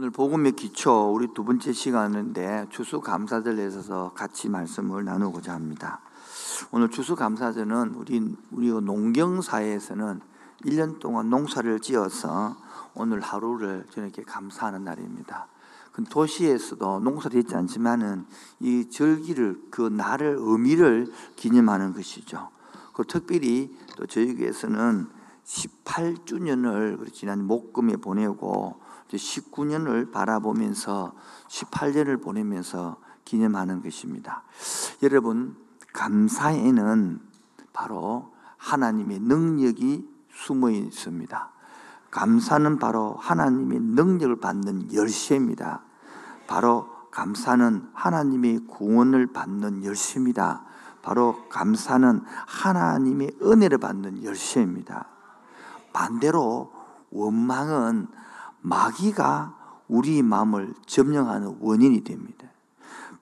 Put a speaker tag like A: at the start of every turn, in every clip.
A: 오늘 복음의 기초 우리 두 번째 시간인데 추수감사절에 있어서 같이 말씀을 나누고자 합니다. 오늘 추수감사절은 우리 우리 농경사에서는 1년 동안 농사를 지어서 오늘 하루를 저렇게 감사하는 날입니다. 그 도시에서도 농사를 짓지 않지만은 이 절기를 그 날을 의미를 기념하는 것이죠. 그 특별히 또 저희 교회에서는 18주년을 지난 목금에 보내고 19년을 바라보면서 18년을 보내면서 기념하는 것입니다. 여러분 감사에는 바로 하나님의 능력이 숨어 있습니다. 감사는 바로 하나님의 능력을 받는 열쇠입니다. 바로 감사는 하나님의 구원을 받는 열쇠입니다. 바로 감사는 하나님의 은혜를 받는 열쇠입니다. 반대로 원망은 마귀가 우리 마음을 점령하는 원인이 됩니다.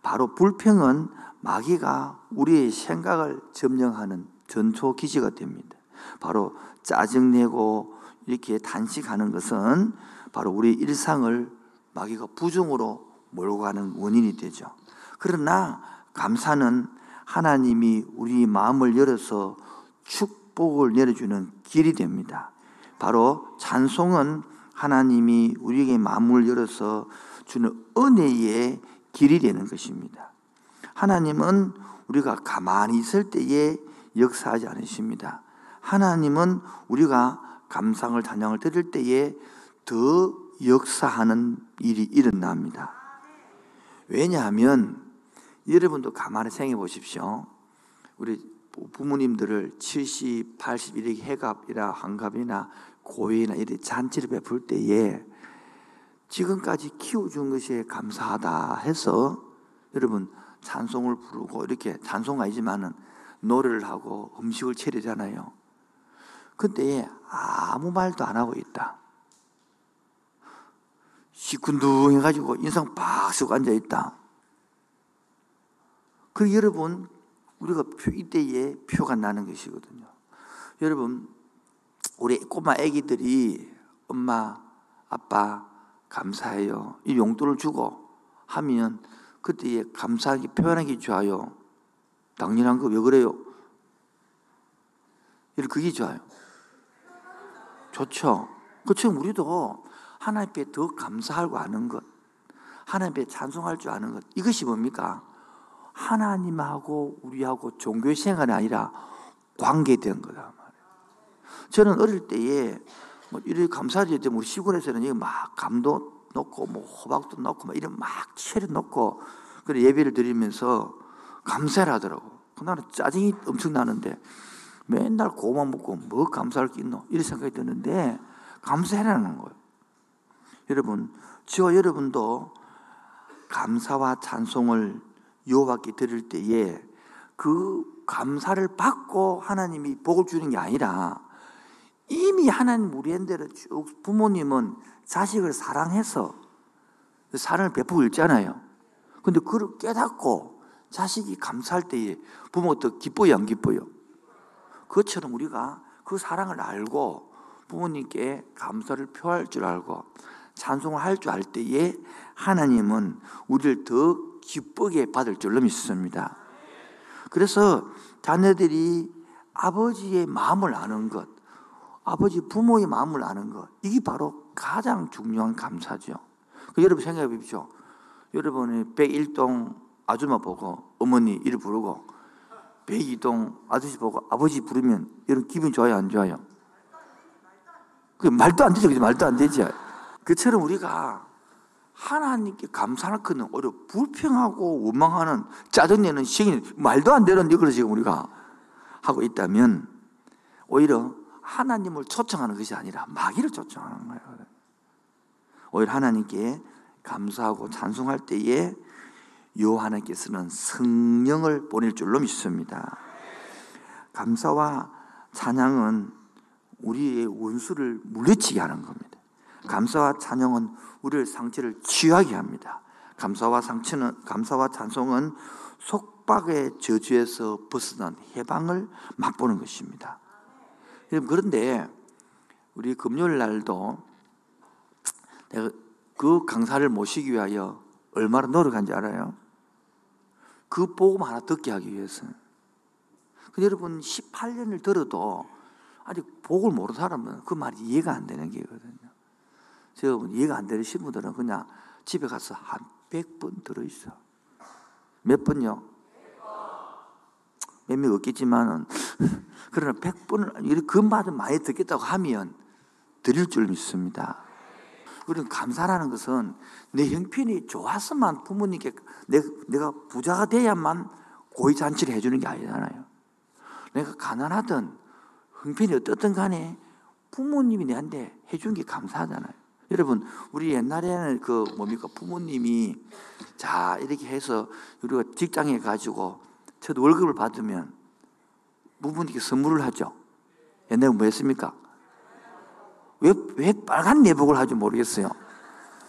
A: 바로 불평은 마귀가 우리의 생각을 점령하는 전초 기지가 됩니다. 바로 짜증내고 이렇게 단식하는 것은 바로 우리 일상을 마귀가 부정으로 몰고 가는 원인이 되죠. 그러나 감사는 하나님이 우리 마음을 열어서 축복을 내려주는 길이 됩니다. 바로 찬송은 하나님이 우리에게 마음을 열어서 주는 은혜의 길이 되는 것입니다. 하나님은 우리가 가만히 있을 때에 역사하지 않으십니다. 하나님은 우리가 감상을 찬양을 드릴 때에 더 역사하는 일이 일어납니다. 왜냐하면 여러분도 가만히 생각해 보십시오. 우리 부모님들을 70, 80 이렇게 해갑이나 환갑이나 고회나 이런 잔치를 베풀 때에 지금까지 키워준 것에 감사하다 해서 여러분 찬송을 부르고 이렇게 찬송 아니지만은 노래를 하고 음식을 차리잖아요. 근데 아무 말도 안 하고 있다. 시큰둥 해가지고 인상 팍 쓰고 앉아 있다. 그 여러분, 우리가 표, 이때에 표가 나는 것이거든요. 여러분, 우리 꼬마 애기들이 엄마, 아빠, 감사해요. 이 용돈을 주고 하면 그때에 감사하기 표현하기 좋아요. 당연한 거 왜 그래요? 그게 좋아요. 좋죠. 그처럼 우리도 하나님 앞에 더 감사하고 아는 것, 하나님 앞에 찬송할 줄 아는 것, 이것이 뭡니까? 하나님하고 우리하고 종교 생활이 아니라 관계된 거다 저는 어릴 때에 뭐 이렇게 감사할 때 우리 시골에서는 막 감도 넣고 뭐 호박도 넣고 막 이런 막 채를 넣고 그래 예배를 드리면서 감사를 하더라고. 그 나는 짜증이 엄청 나는데 맨날 고만 먹고 뭐 감사할 게 있노? 이런 생각이 드는데 감사해라는 거예요. 여러분, 저와 여러분도 감사와 찬송을 여호와께 드릴 때에 그 감사를 받고 하나님이 복을 주는 게 아니라 이미 하나님 우리한테로 쭉 부모님은 자식을 사랑해서 사랑을 베푸고 있잖아요. 근데 그걸 깨닫고 자식이 감사할 때에 부모가 더 기뻐요, 안 기뻐요? 그것처럼 우리가 그 사랑을 알고 부모님께 감사를 표할 줄 알고 찬송을 할 줄 알 때에 하나님은 우리를 더 기쁘게 받을 줄로 믿습니다. 그래서 자녀들이 아버지의 마음을 아는 것, 아버지 부모의 마음을 아는 것, 이게 바로 가장 중요한 감사죠. 그 여러분 생각해 보십시오. 여러분이 101동 아줌마 보고 어머니 이를 부르고 102동 아저씨 보고 아버지 부르면 여러분 기분 좋아요, 안 좋아요? 그 말도 안 되죠. 말도 안 되죠. 그처럼 우리가 하나님께 감사할 것은 오히려 불평하고 원망하는 짜증내는 시기 말도 안 되는 이걸 지금 우리가 하고 있다면 오히려 하나님을 초청하는 것이 아니라 마귀를 초청하는 거예요. 오히려 하나님께 감사하고 찬송할 때에 요 하나님께서는 성령을 보낼 줄로 믿습니다. 감사와 찬양은 우리의 원수를 물리치게 하는 겁니다. 감사와 찬양은 우리의 상처를 치유하게 합니다. 감사와 상처는 감사와 찬송은 속박의 저주에서 벗어난 해방을 맛보는 것입니다. 그런데 우리 금요일 날도 내가 그 강사를 모시기 위하여 얼마나 노력한지 알아요? 그 복음 하나 듣게 하기 위해서. 근데 여러분 18년을 들어도 아직 복을 모르는 사람은 그 말이 이해가 안 되는 게거든요. 여러분 이해가 안 되는 신부들은 그냥 집에 가서 한 100번 들어있어. 몇 번요? 몇명 없겠지만은 그러나 100번을 이렇게 그 말을 많이 듣겠다고 하면 드릴 줄 믿습니다. 우리는 감사라는 것은 내 형편이 좋아서만 부모님께 내가 부자가 돼야만 고위 잔치를 해주는 게 아니잖아요. 내가 가난하든 형편이 어떻든 간에 부모님이 내한테 해준 게 감사하잖아요. 여러분, 우리 옛날에는 그 뭡니까? 부모님이 자, 이렇게 해서 우리가 직장에 가지고 첫 월급을 받으면 부모님께 선물을 하죠. 옛날에 뭐 했습니까? 왜, 왜 빨간 내복을 하지 모르겠어요.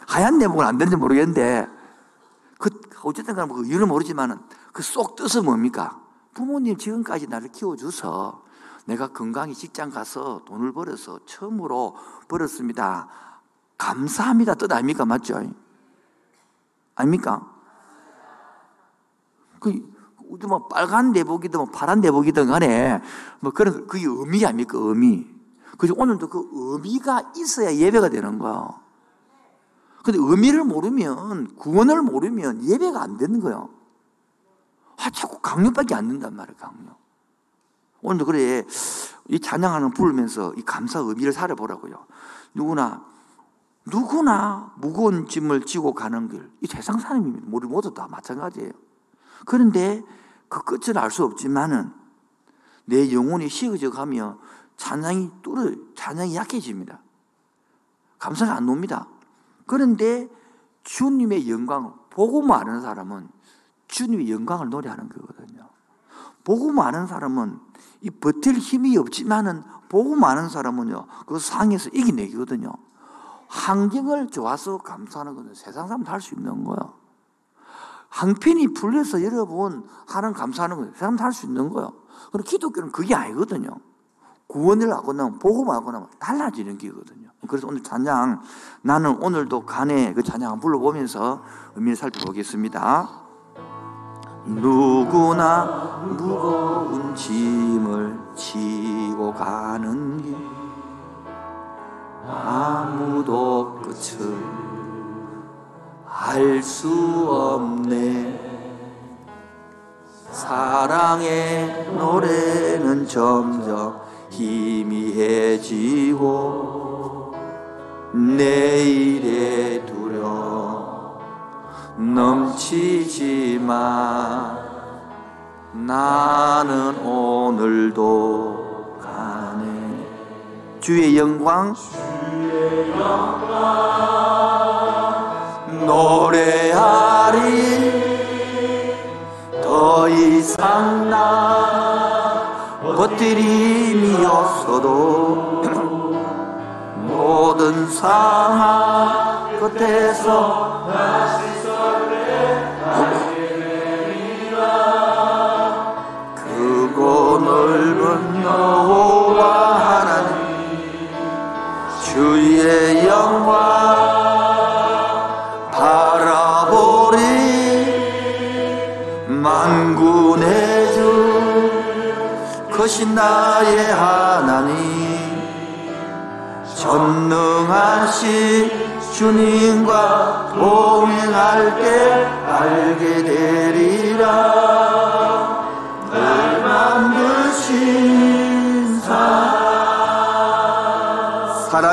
A: 하얀 내복은 안 되는지 모르겠는데, 그, 어쨌든 간에 그 이유는 모르지만은 그 쏙 뜻은 뭡니까? 부모님 지금까지 나를 키워줘서 내가 건강히 직장 가서 돈을 벌어서 처음으로 벌었습니다. 감사합니다. 뜻 아닙니까? 맞죠? 아닙니까? 그, 뭐 빨간 내복이든 뭐 파란 내복이든 간에 뭐 그런, 그게 의미 아닙니까? 의미. 그래서 오늘도 그 의미가 있어야 예배가 되는 거야. 근데 의미를 모르면, 구원을 모르면 예배가 안 되는 거야. 아, 자꾸 강요밖에 안 된단 말이야, 강요. 오늘도 그래, 이 찬양하는 부르면서 이 감사 의미를 살아보라고요. 누구나, 누구나 무거운 짐을 지고 가는 길, 이 세상 사람입니다. 우리 모두 다 마찬가지예요. 그런데 그 끝을 알 수 없지만은 내 영혼이 식어져 가며 찬양이 뚫어, 찬양이 약해집니다. 감사가 안 놉니다. 그런데 주님의 영광, 보고 마는 사람은 주님의 영광을 노래하는 거거든요. 보고 많은 사람은 이 버틸 힘이 없지만은 보고 많은 사람은요 그 상에서 이기내기거든요. 환경을 좋아서 감사하는 것은 세상 사람도 할 수 있는 거예요. 항편이 풀려서 여러분 하는 감사하는 건 세상 사람도 할 수 있는 거예요. 그럼 기독교는 그게 아니거든요. 구원을 하고 나면 복음 하고 나면 달라지는 게거든요. 그래서 오늘 찬양 나는 오늘도 간에 그 찬양 불러보면서 의미를 살펴보겠습니다. 누구나 무거운 짐을 지고 가는 길 아무도 끝을 알 수 없네. 사랑의 노래는 점점 희미해지고 내일의 두려움 넘치지만 나는 오늘도 주의 영광. 주의 영광 노래하리 더 이상 나 버티림이 없어도 모든 상황 끝에서 다시 넓은 여호와 주의 영광 바라보리. 만군의 주 크신 나의 하나님. 전능하신 주님과 동행할 때 알게 되리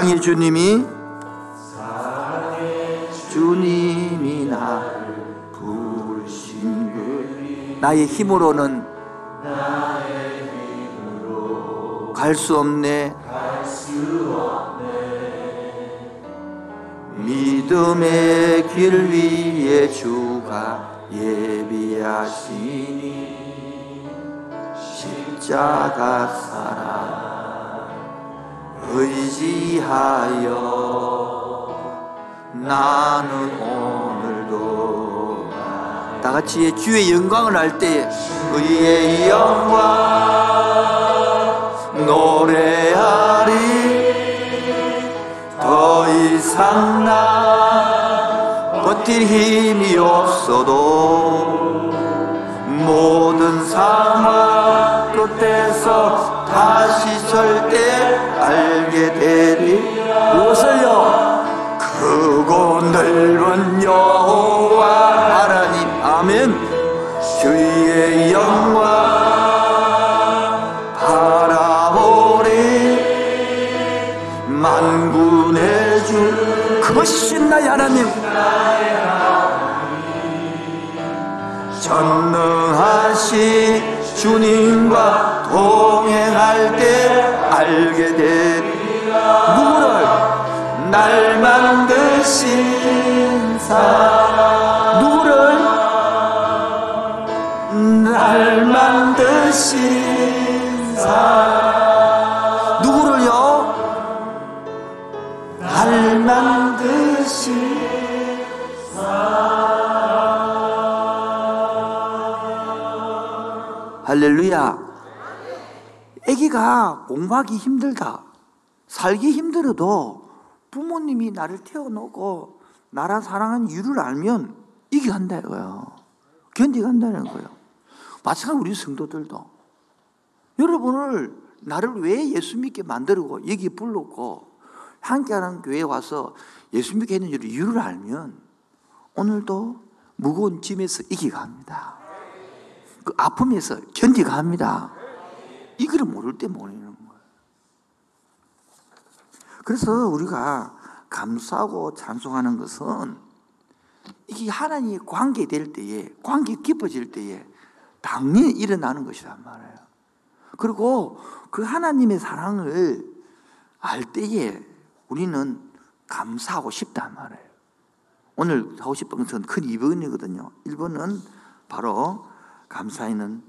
A: 사랑 사랑의 주님이. 주님이 나를 부르신 그 나의 힘으로는 갈 수 없네. 믿음의 길 위에 주가 예비하시니 십자가 사랑 의지하여 나는 오늘도 다 같이 주의 영광을 할때 의의 영광 노래하리. 더 이상 나 힘이 없어도 모든 상황 끝에서 다시 절대 알게 되리. 무엇을요? 크고 넓은 여호와. 하나님 아멘. 주의 영광 바라보리. 만군의 주 그것이 나의 하나님. 전능하신 주님과 동행할 때 알게 되리 누구를 날 만드신 사 누구를 날 만드신 사 아기가 공부하기 힘들다. 살기 힘들어도 부모님이 나를 태어놓고 나라 사랑하는 이유를 알면 이겨간다 이거예요. 견디간다는 거예요. 마찬가지로 우리 성도들도 여러분을 나를 왜 예수 믿게 만들고 여기 불렀고 함께하는 교회에 와서 예수 믿게 했는 이유를 알면 오늘도 무거운 짐에서 이기갑니다. 그 아픔에서 견디가 합니다. 이거를 모를 때 모르는 거예요. 그래서 우리가 감사하고 찬송하는 것은 이게 하나님이 관계될 때에, 관계 깊어질 때에 당연히 일어나는 것이란 말이에요. 그리고 그 하나님의 사랑을 알 때에 우리는 감사하고 싶단 말이에요. 오늘 하고 싶은 것은 큰 2번이거든요. 1번은 바로 감사에는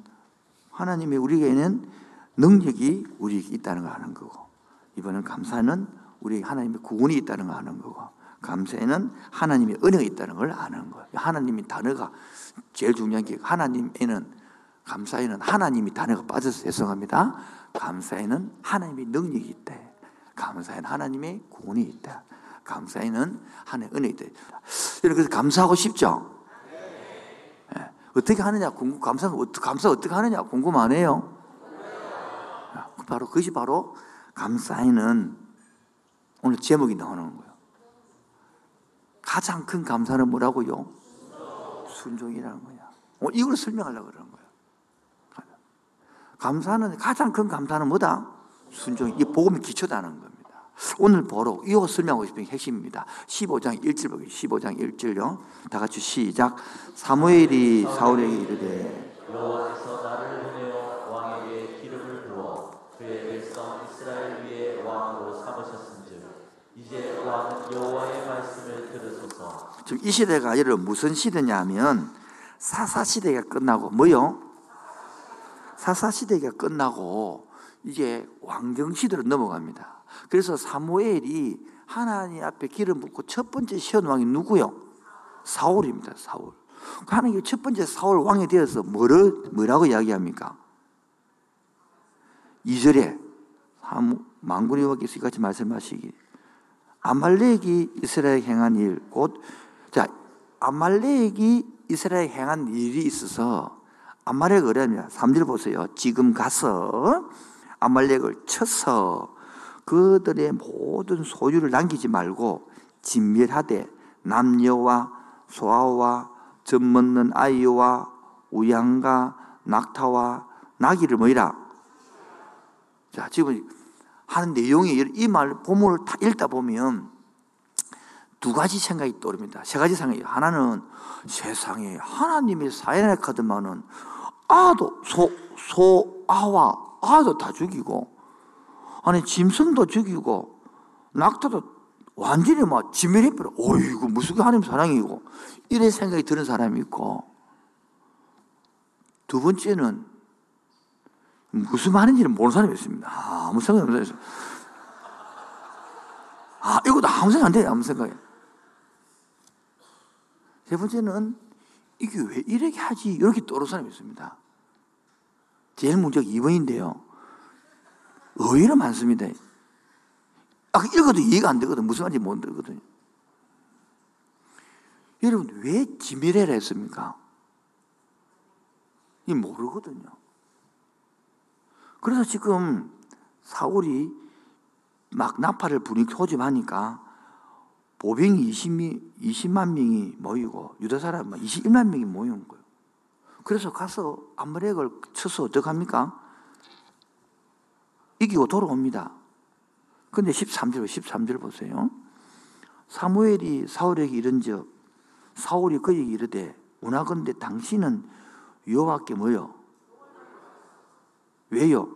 A: 하나님이 우리에게는 능력이 우리에게 있다는 걸 아는 거고 이번엔 감사는 우리 하나님의 구원이 있다는 걸 아는 거고 감사에는 하나님의 은혜가 있다는 걸 아는 거예요. 하나님이 단어가 제일 중요한 게 하나님에는 감사에는 하나님이 단어가 빠져서 죄송합니다. 감사에는 하나님의 능력이 있다. 감사에는 하나님의 구원이 있다. 감사에는 하나님의 은혜가 있다. 그래서 감사하고 싶죠? 어떻게 하느냐 궁금 감사 감사 어떻게 하느냐 궁금하네요. 바로 그것이 바로 감사에는 오늘 제목이 나오는 거예요. 가장 큰 감사는 뭐라고요? 순종이라는 거야. 어, 이걸 설명하려고 그러는 거예요. 감사는 가장 큰 감사는 뭐다? 순종. 이 복음의 기초다는 겁니다. 오늘 보러 이거 설명하고 싶은 게 핵심입니다. 15장 1절 보기 15장 1절요. 다 같이 시작. 사무엘이 사울에게 이르되
B: 여호와께서 나를 보내어 왕에게 기름을 부어 그의 백성 이스라엘 위에 왕으로 삼으셨은즉 이제 왕은 여호와의 말씀을 들으소서.
A: 지금 이 시대가 여러분 무슨 시대냐면 사사 시대가 끝나고 뭐요? 사사 시대가 끝나고 이제 왕정 시대로 넘어갑니다. 그래서 사무엘이 하나님 앞에 기름 붓고 첫 번째 시온 왕이 누구요? 사울입니다. 사울. 하나님 첫 번째 사울 왕이 되어서 뭐를 뭐라고 이야기합니까? 2절에 망군의 여호와께서 같이 말씀하시기 아말렉이 이스라엘 행한 일곧자 아말렉이 이스라엘 행한 일이 있어서 아말렉 어려냐 3절 보세요. 지금 가서 아말렉을 쳐서 그들의 모든 소유를 남기지 말고 진멸하되 남녀와 소아와 젖 먹는 아이와 우양과 낙타와 나귀를 뭐이라 자 지금 하는 내용이 이 말 본문을 다 읽다 보면 두 가지 생각이 떠오릅니다. 세 가지 생각이 하나는 세상에 하나님의 사연을 카드만은 아도 소 소 아와 아도 다 죽이고 아니 짐승도 죽이고 낙타도 완전히 막 지멸해버려. 어이구 무슨 하나님 사랑이고 이런 생각이 드는 사람이 있고 두 번째는 무슨 말인지는 모르는 사람이 있습니다. 아무 생각 없는 사람이 있어요. 아 이것도 아무 생각 안 돼요. 아무 생각에. 세 번째는 이게 왜 이렇게 하지? 이렇게 떠오르는 사람이 있습니다. 제일 문제가 2번인데요. 의외로 많습니다. 아, 읽어도 이해가 안 되거든. 무슨 말인지 못 들거든요. 여러분 왜 지미레라 했습니까? 이 모르거든요. 그래서 지금 사울이 막 나팔을 부니 소집하니까 보병이 20, 20만 명이 모이고 유다 사람 21만 명이 모인 거예요. 그래서 가서 아말렉을 쳐서 어떡합니까? 이기고 돌아옵니다. 근데 13절, 13절 보세요. 사무엘이 사울에게 이른즉 사울이 그에게 이르되 원하건대 당신은 여호와께 뭐요? 왜요?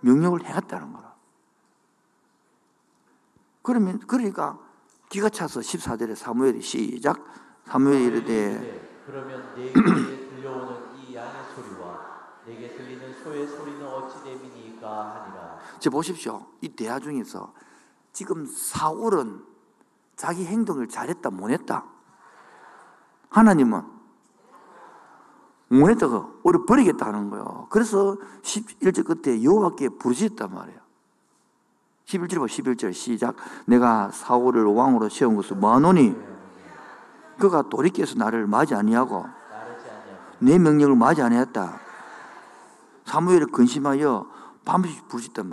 A: 명령을 해갔다는 거라. 그러면 그러니까 기가 차서 14절에 사무엘이 시작 사무엘이 이르되
B: 그러면 내 귀에 들려오는 이 양의 소리와 내게 들리는 소의 소리는 어찌 됨이니까 하니라
A: 저 보십시오. 이 대화 중에서 지금 사울은 자기 행동을 잘했다 못했다. 하나님은 못했다고 오래 버리겠다 하는 거예요. 그래서 11절 끝에 여호와께 부르짖었단 말이에요. 11절 봐 11절 시작 내가 사울을 왕으로 세운 것을 뭐하노니 그가 돌이켜서 나를 맞이 아니하고 내 명령을 맞이 아니했다. 사무엘을 근심하여 밤새 부르짖단.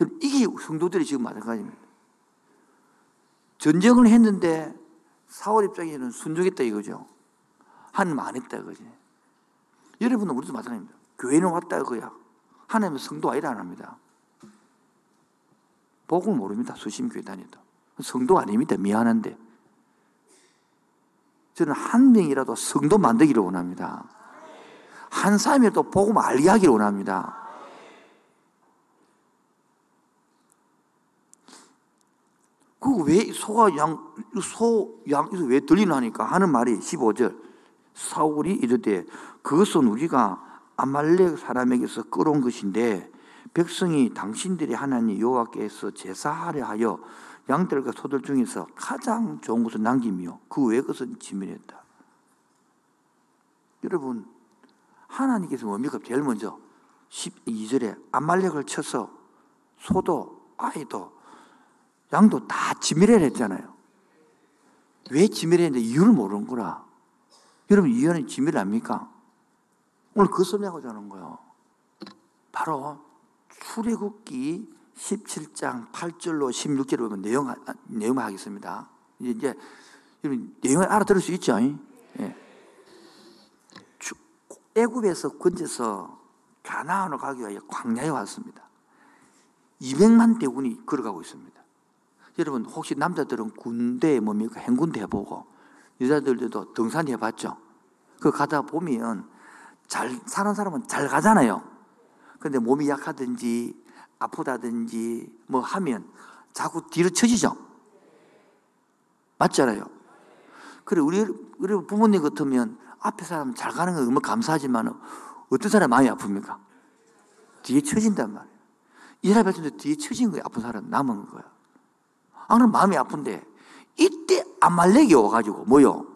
A: 여러분, 이게 성도들이 지금 마찬가지입니다. 전쟁을 했는데 사울 입장에는 순종했다 이거죠. 하나님 안 했다 이거지. 여러분은 우리도 마찬가지입니다. 교회는 왔다 이거야. 하나님은 성도 아니라 안 합니다. 복을 모릅니다. 수심 교회 다니다. 성도 아닙니다. 미안한데. 저는 한 명이라도 성도 만들기를 원합니다. 한 사람이라도 복음 알게 하기를 원합니다. 그 왜 소가 양, 소, 양에서 왜 들리나니까 하는 말이 15절. 사울이 이르되 그것은 우리가 아말렉 사람에게서 끌어온 것인데 백성이 당신들의 하나님 여호와께서 제사하려 하여 양들과 소들 중에서 가장 좋은 것을 남기며 그 외의 것은 지면했다. 여러분 하나님께서 뭡니까? 제일 먼저 12절에 아말렉을 쳐서 소도 아이도 양도 다 지미래를 했잖아요. 왜 지미래했는데 이유를 모르는 거라. 여러분 이유는 지미래 압니까? 오늘 그 설명하고자 하는 거예요. 바로 출애굽기 17장 8절로 16절을 보면 내용, 내용 하겠습니다. 이제, 내용을 알아들을 수 있죠? 예. 애굽에서 건져서 가나안으로 가기 위하여 광야에 왔습니다. 200만 대군이 걸어가고 있습니다. 여러분 혹시 남자들은 군대 뭡니까 행군대 해보고 여자들도 등산 해봤죠. 그 가다 보면 잘 사는 사람은 잘 가잖아요. 근데 몸이 약하든지 아프다든지 뭐 하면 자꾸 뒤로 처지죠. 맞잖아요. 그래 우리 우리 부모님 같으면 앞에 사람 잘 가는 거 너무 감사하지만 어떤 사람 많이 아픕니까? 뒤에 처진단 말이에요. 이 사람 같은데 뒤에 처진 거예요. 아픈 사람 남은 거예요. 안 그러면 마음이 아픈데 이때 아말렉이 와가지고 뭐요?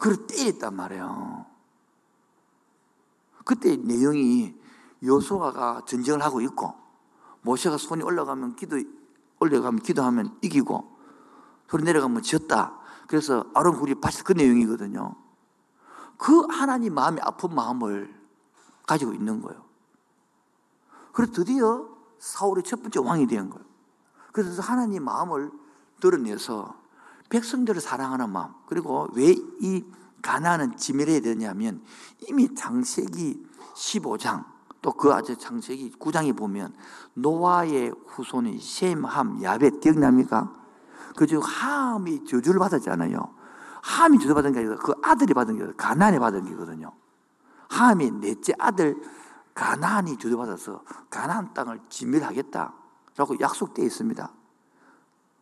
A: 그걸 때렸단 말이에요. 그때 내용이 요소아가 전쟁을 하고 있고 모세가 손이 올라가면 기도 올라가면 기도하면 이기고 손이 내려가면 졌다. 그래서 아론 굴이 바치 그 내용이거든요. 그 하나님 마음이 아픈 마음을 가지고 있는 거예요. 그래서 드디어 사울의 첫 번째 왕이 된 거예요. 그래서 하나님 마음을 드러내서 백성들을 사랑하는 마음 그리고 왜 이 가나는 지멸해야 되냐면 이미 장세기 15장 또 그 아주 장세기 9장에 보면 노아의 후손이 셈, 함, 야벳 기억납니까? 그중 함이 저주를 받았잖아요. 함이 저주받은 게 아니라 그 아들이 받은 게 가나안이 받은 게거든요. 함이 넷째 아들 가나안이 저주받아서 가나안 땅을 지멸하겠다라고 약속되어 있습니다.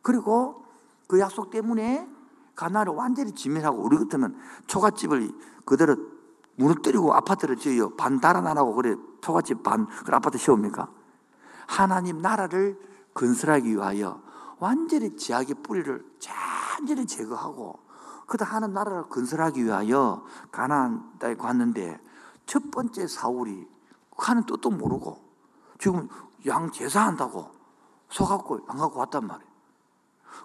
A: 그리고 그 약속 때문에 가나안을 완전히 지멸하고 우리 같으면 초가집을 그대로 무너뜨리고 아파트를 지어요. 반 달아나라고 그래 초가집 반 그 아파트 세웁니까? 하나님 나라를 건설하기 위하여 완전히 지하의 뿌리를 완전히 제거하고 그다 하는 나라를 건설하기 위하여 가나안 땅에 갔는데 첫 번째 사울이 하는 뜻도 모르고 지금 양 제사한다고 속았고 안 갖고 왔단 말이에요.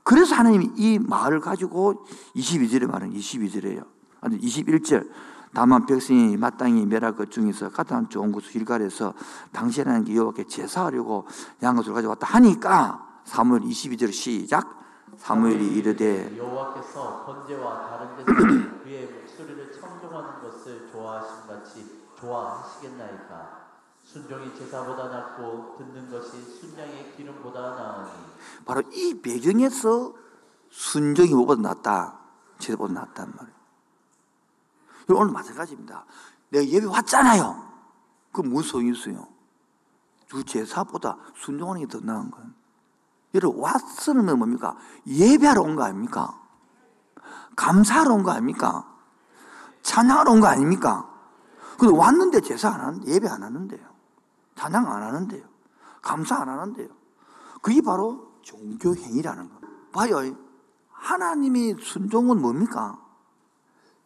A: 그래서 하나님이 이 말을 가지고 22절에 말은 22절에요. 아니 21절 다만 백성이 마땅히 멸할 것 중에서 가장 좋은 곳을 길갈에서 당신하는 게 여호와께 제사하려고 양것을 가져왔다 하니까 사무엘 22절 시작. 사무엘이 이르되
B: 여호와께서 번제와 다른 제사를 그의 목소리를 청종하는 것을 좋아하심 같이 좋아하시겠나이까? 순종이 제사보다 낫고 듣는 것이 순양의 기름보다 나으니.
A: 바로 이 배경에서 순종이 뭐보다 낫다 제사보다 낫단 말이에요 그리고 오늘 마찬가지입니다. 내가 예배 왔잖아요. 그 무슨 소용이 있어요? 그 제사보다 순종하는 게 더 나은 거예요. 여러분 왔으면 뭡니까? 예배하러 온 거 아닙니까? 감사하러 온 거 아닙니까? 찬양하러 온 거 아닙니까? 근데 왔는데 제사 안 하는 예배 안 하는데요. 찬양 안 하는데요. 감사 안 하는데요. 그게 바로 종교 행위라는 거. 봐요. 하나님이 순종은 뭡니까?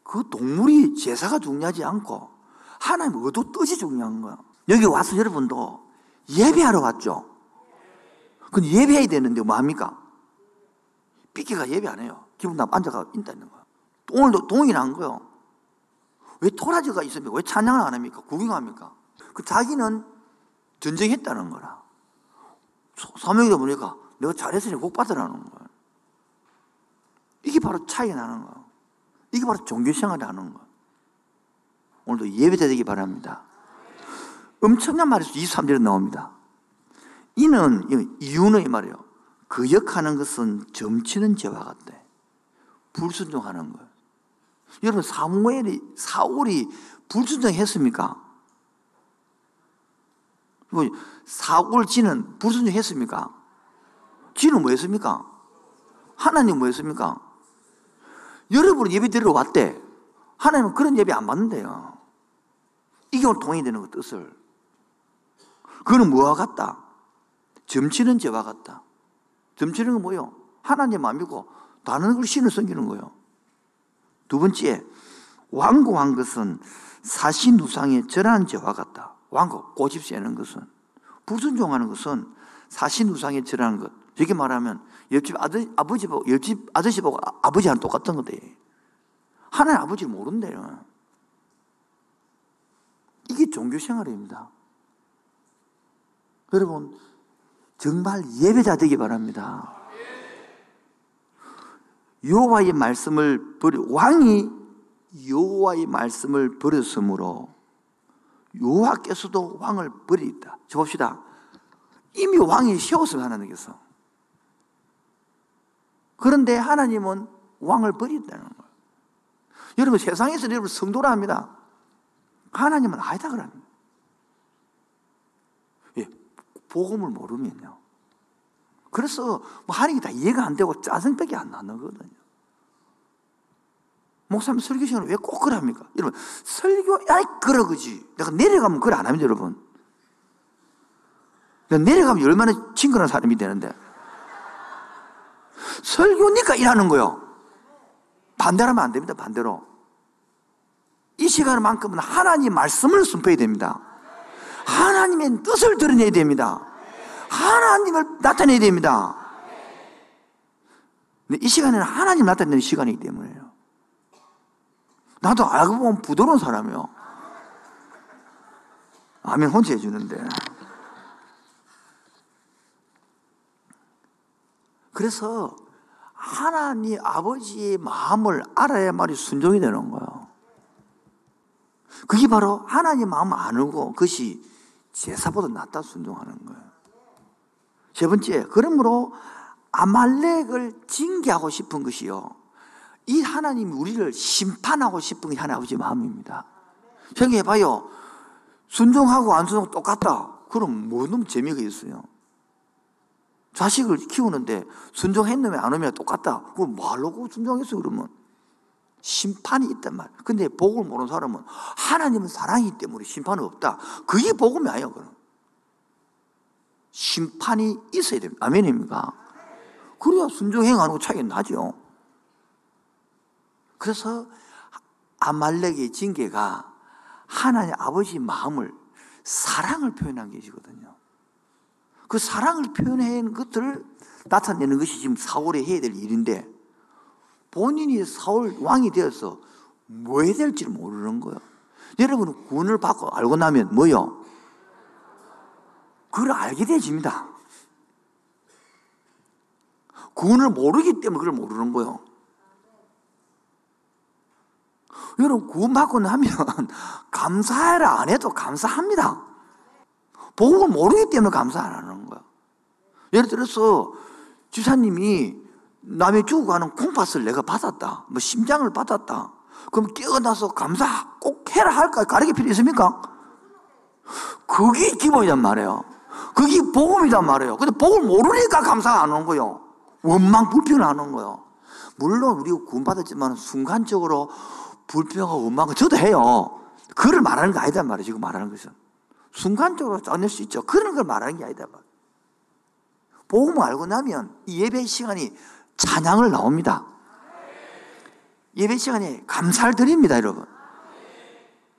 A: 그 동물이 제사가 중요하지 않고 하나님 의도 뜻이 중요한 거야. 여기 와서 여러분도 예배하러 왔죠. 근데 예배해야 되는데 뭐 합니까? 삐끼가 예배 안 해요. 기분 나빠 앉아가 있다는 거야. 오늘도 동일한 거요. 왜 토라지가 있습니까? 왜 찬양을 안 합니까? 구경합니까? 그 자기는 전쟁했다는 거라. 사명이다 보니까 내가 잘했으니 복 받으라는 거야. 이게 바로 차이가 나는 거야. 이게 바로 종교생활이 하는 거야. 오늘도 예배자 되기 바랍니다. 엄청난 말에서 23절에 나옵니다. 이는, 이유는 이 말이에요. 거역하는 것은 점치는 죄와 같대. 불순종하는 거예요. 여러분, 사무엘이, 사울이 불순종했습니까? 뭐 사고를 지는 불순종했습니까? 지는 뭐 했습니까? 하나님 뭐 했습니까? 여러분 예배 드리러 왔대. 하나님은 그런 예배 안 받는데요. 이게 오늘 동의 되는 거 뜻을. 그거는 뭐와 같다? 점치는 죄와 같다. 점치는 건 뭐요? 하나님 안 믿고 다른 걸 신을 섬기는 거예요. 두 번째, 완고한 것은 사신우상의 절한 죄와 같다. 왕고, 고집 세는 것은. 불순종하는 것은 사신우상에 절하는 것. 이렇게 말하면 옆집 아들, 아버지 보고, 옆집 아저씨 보고 아, 아버지랑 똑같은 거대. 하나님 아버지를 모른대요. 이게 종교 생활입니다. 여러분, 정말 예배자 되기 바랍니다. 여호와의 말씀을 버리 왕이 여호와의 말씀을 버렸으므로 여호와께서도 왕을 버리다. 저 봅시다. 이미 왕이 세웠으면 하나님께서. 그런데 하나님은 왕을 버린다는 거예요. 여러분 세상에서 여러분 성도라 합니다. 하나님은 아니다 그럽니다. 예, 복음을 모르면요. 그래서 뭐 하는 게 다 이해가 안 되고 짜증밖에 안 나는 거거든요. 목사님 설교 시간을 왜꼭 그럽니까? 여러분, 설교, 아이, 그러, 그지. 내가 내려가면 그걸 안 합니다, 여러분. 내가 내려가면 얼마나 친근한 사람이 되는데. 설교니까 일하는 거요. 반대로 하면 안 됩니다, 반대로. 이 시간만큼은 하나님 말씀을 선포해야 됩니다. 하나님의 뜻을 드러내야 됩니다. 하나님을 나타내야 됩니다. 근데 이 시간에는 하나님 나타내는 시간이기 때문에요. 나도 알고 보면 부드러운 사람이요. 아멘 혼자 해주는데. 그래서 하나님 아버지의 마음을 알아야 말이 순종이 되는 거예요. 그게 바로 하나님 마음 아는 것이 제사보다 낫다 순종하는 거예요. 세 번째, 그러므로 아말렉을 징계하고 싶은 것이요. 이 하나님이 우리를 심판하고 싶은 게 하나님 아버지 마음입니다. 생각해봐요. 순종하고 안 순종 똑같다. 그럼 뭐는 재미가 있어요? 자식을 키우는데 순종했느면 안 오면 똑같다. 그럼 뭐하려고 순종했어, 그러면? 심판이 있단 말. 근데 복을 모르는 사람은 하나님은 사랑이기 때문에 심판은 없다. 그게 복음이 아니에요, 그럼. 심판이 있어야 됩니다. 아멘입니까? 그래야 순종행하는 거 차이가 나죠. 그래서 아말렉의 징계가 하나님 아버지 마음을 사랑을 표현한 것이거든요. 그 사랑을 표현한 것들을 나타내는 것이 지금 사울이 해야 될 일인데 본인이 사울 왕이 되어서 뭐 해야 될지 모르는 거예요. 여러분은 구원을 받고 알고 나면 뭐요? 그걸 알게 되집니다. 구원을 모르기 때문에 그걸 모르는 거예요. 여러분 구원 받고 나면 감사해라 안 해도 감사합니다. 복음을 모르기 때문에 감사 안 하는 거예요. 예를 들어서 주사님이 남의 죽고 가는 콩팥을 내가 받았다. 뭐 심장을 받았다. 그럼 깨어나서 감사 꼭 해라 할까? 가르칠 필요 있습니까? 그게 기본이란 말이에요. 그게 복음이란 말이에요. 근데 복음을 모르니까 감사 안 하는 거예요. 원망, 불평하는 거예요. 물론 우리가 구원받았지만 순간적으로 불평하고 원망을 저도 해요. 그를 말하는 게 아니다 말이에요. 지금 말하는 것은. 순간적으로 짜낼 수 있죠. 그런 걸 말하는 게 아니다. 복음을 알고 나면 이 예배 시간이 찬양을 나옵니다. 예배 시간에 감사를 드립니다, 여러분.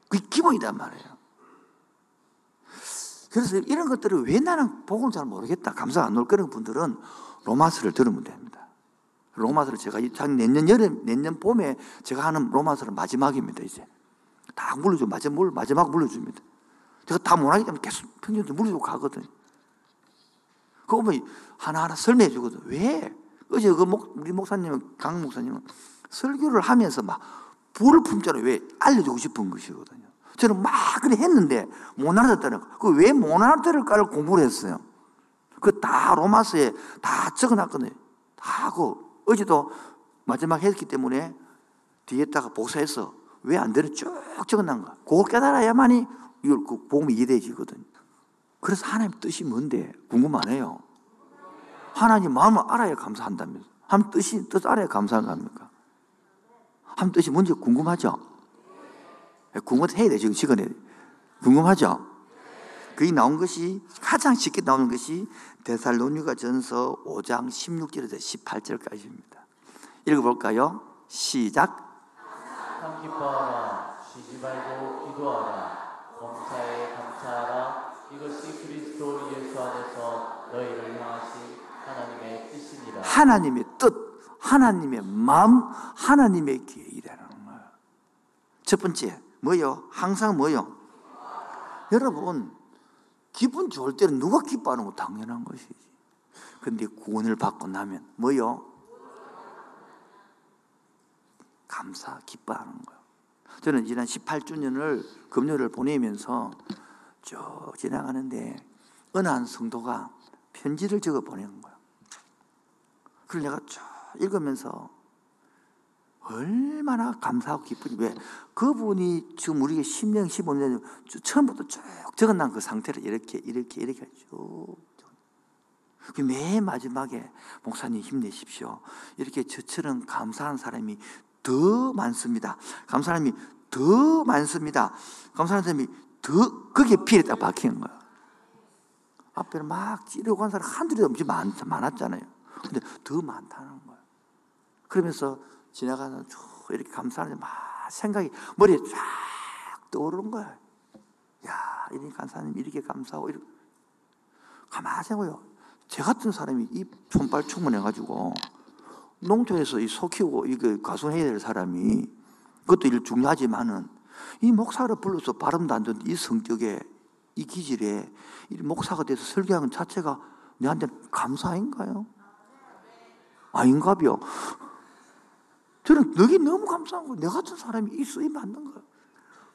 A: 그게 기본이란 말이에요. 그래서 이런 것들을 왜 나는 복음 잘 모르겠다, 감사가 안 나올 그런 분들은 로마서를 들으면 됩니다. 로마서를 제가 내년 여름, 내년 봄에 제가 하는 로마서는 마지막입니다, 이제. 다 물려줘, 마지막, 마지막 물려줍니다. 제가 다 못하기 때문에 계속 평균 물려주고 가거든요. 그거 뭐 하나하나 설명해 주거든. 왜? 어제 그 목, 우리 목사님은, 강 목사님은 설교를 하면서 막 불을 품자로 왜 알려주고 싶은 것이거든요. 저는 막 그래 했는데 못 알아듣다는 거. 그왜 못 알아들을까를 공부를 했어요. 그 다 로마서에 다 적어놨거든요. 다 하고 어제도 마지막 했기 때문에 뒤에다가 복사해서 왜 안 되는 쭉 적어놓은 거. 그거 깨달아야만이 이걸 그 복음이 이해되지거든요. 그래서 하나님 뜻이 뭔데 궁금하네요. 하나님 마음을 알아야 감사한다면서. 하나님 뜻이, 뜻 알아야 감사한 겁니까? 하나님 뜻이 뭔지 궁금하죠? 궁금해야 돼, 지금 시간에. 궁금하죠? 그게 나온 것이, 가장 쉽게 나오는 것이 데살로니가 전서 5장 16절에서 18절까지입니다. 읽어볼까요? 시작.
B: 참 기뻐하라 쉬지 말고 기도하라 범사에 감사하라 이것이 그리스도 예수 안에서 너희를 향하신 하나님의 뜻이니라
A: 하나님의 뜻, 하나님의 마음, 하나님의 계획이라는 거예요. 첫 번째, 뭐요? 항상 뭐요? 여러분, 기분 좋을 때는 누가 기뻐하는 거 당연한 것이지. 근데 구원을 받고 나면 뭐요? 감사, 기뻐하는 거예요. 저는 지난 18주년을 금요를 보내면서 쭉 지나가는데 어느 한 성도가 편지를 적어 보낸 거예요. 그걸 내가 쭉 읽으면서 얼마나 감사하고 기쁘지. 왜? 그분이 지금 우리가 10년, 15년, 처음부터 쭉 적어놓은 그 상태를 이렇게, 이렇게, 이렇게 쭉. 맨 마지막에, 목사님 힘내십시오. 이렇게 저처럼 감사하는 사람이 더 많습니다. 감사하는 사람이 더 많습니다. 감사하는 사람이 더, 그게 필에 딱 박히는 거야. 앞에는 막 찌르고 간 사람 한둘이 엄청 많, 많았잖아요. 근데 더 많다는 거예요. 그러면서 지나가는 쭉 이렇게 감사하는데 막 생각이 머리에 쫙 떠오르는 거야. 야, 이렇게 감사님 이렇게 감사하고 이렇게 가만히 생각해요. 제 같은 사람이 이 손발 충분해가지고 농촌에서 이 소 키우고 이거 가수해야 될 사람이 그것도 일 중요하지만은 이 목사를 불러서 발음도 안 듣는 이 성격에 이 기질에 이 목사가 돼서 설교하는 자체가 내한테 감사인가요? 아닌가요? 저는 너기 너무 감사한 거예요. 내 같은 사람이 이 쓰임 받는 거예요.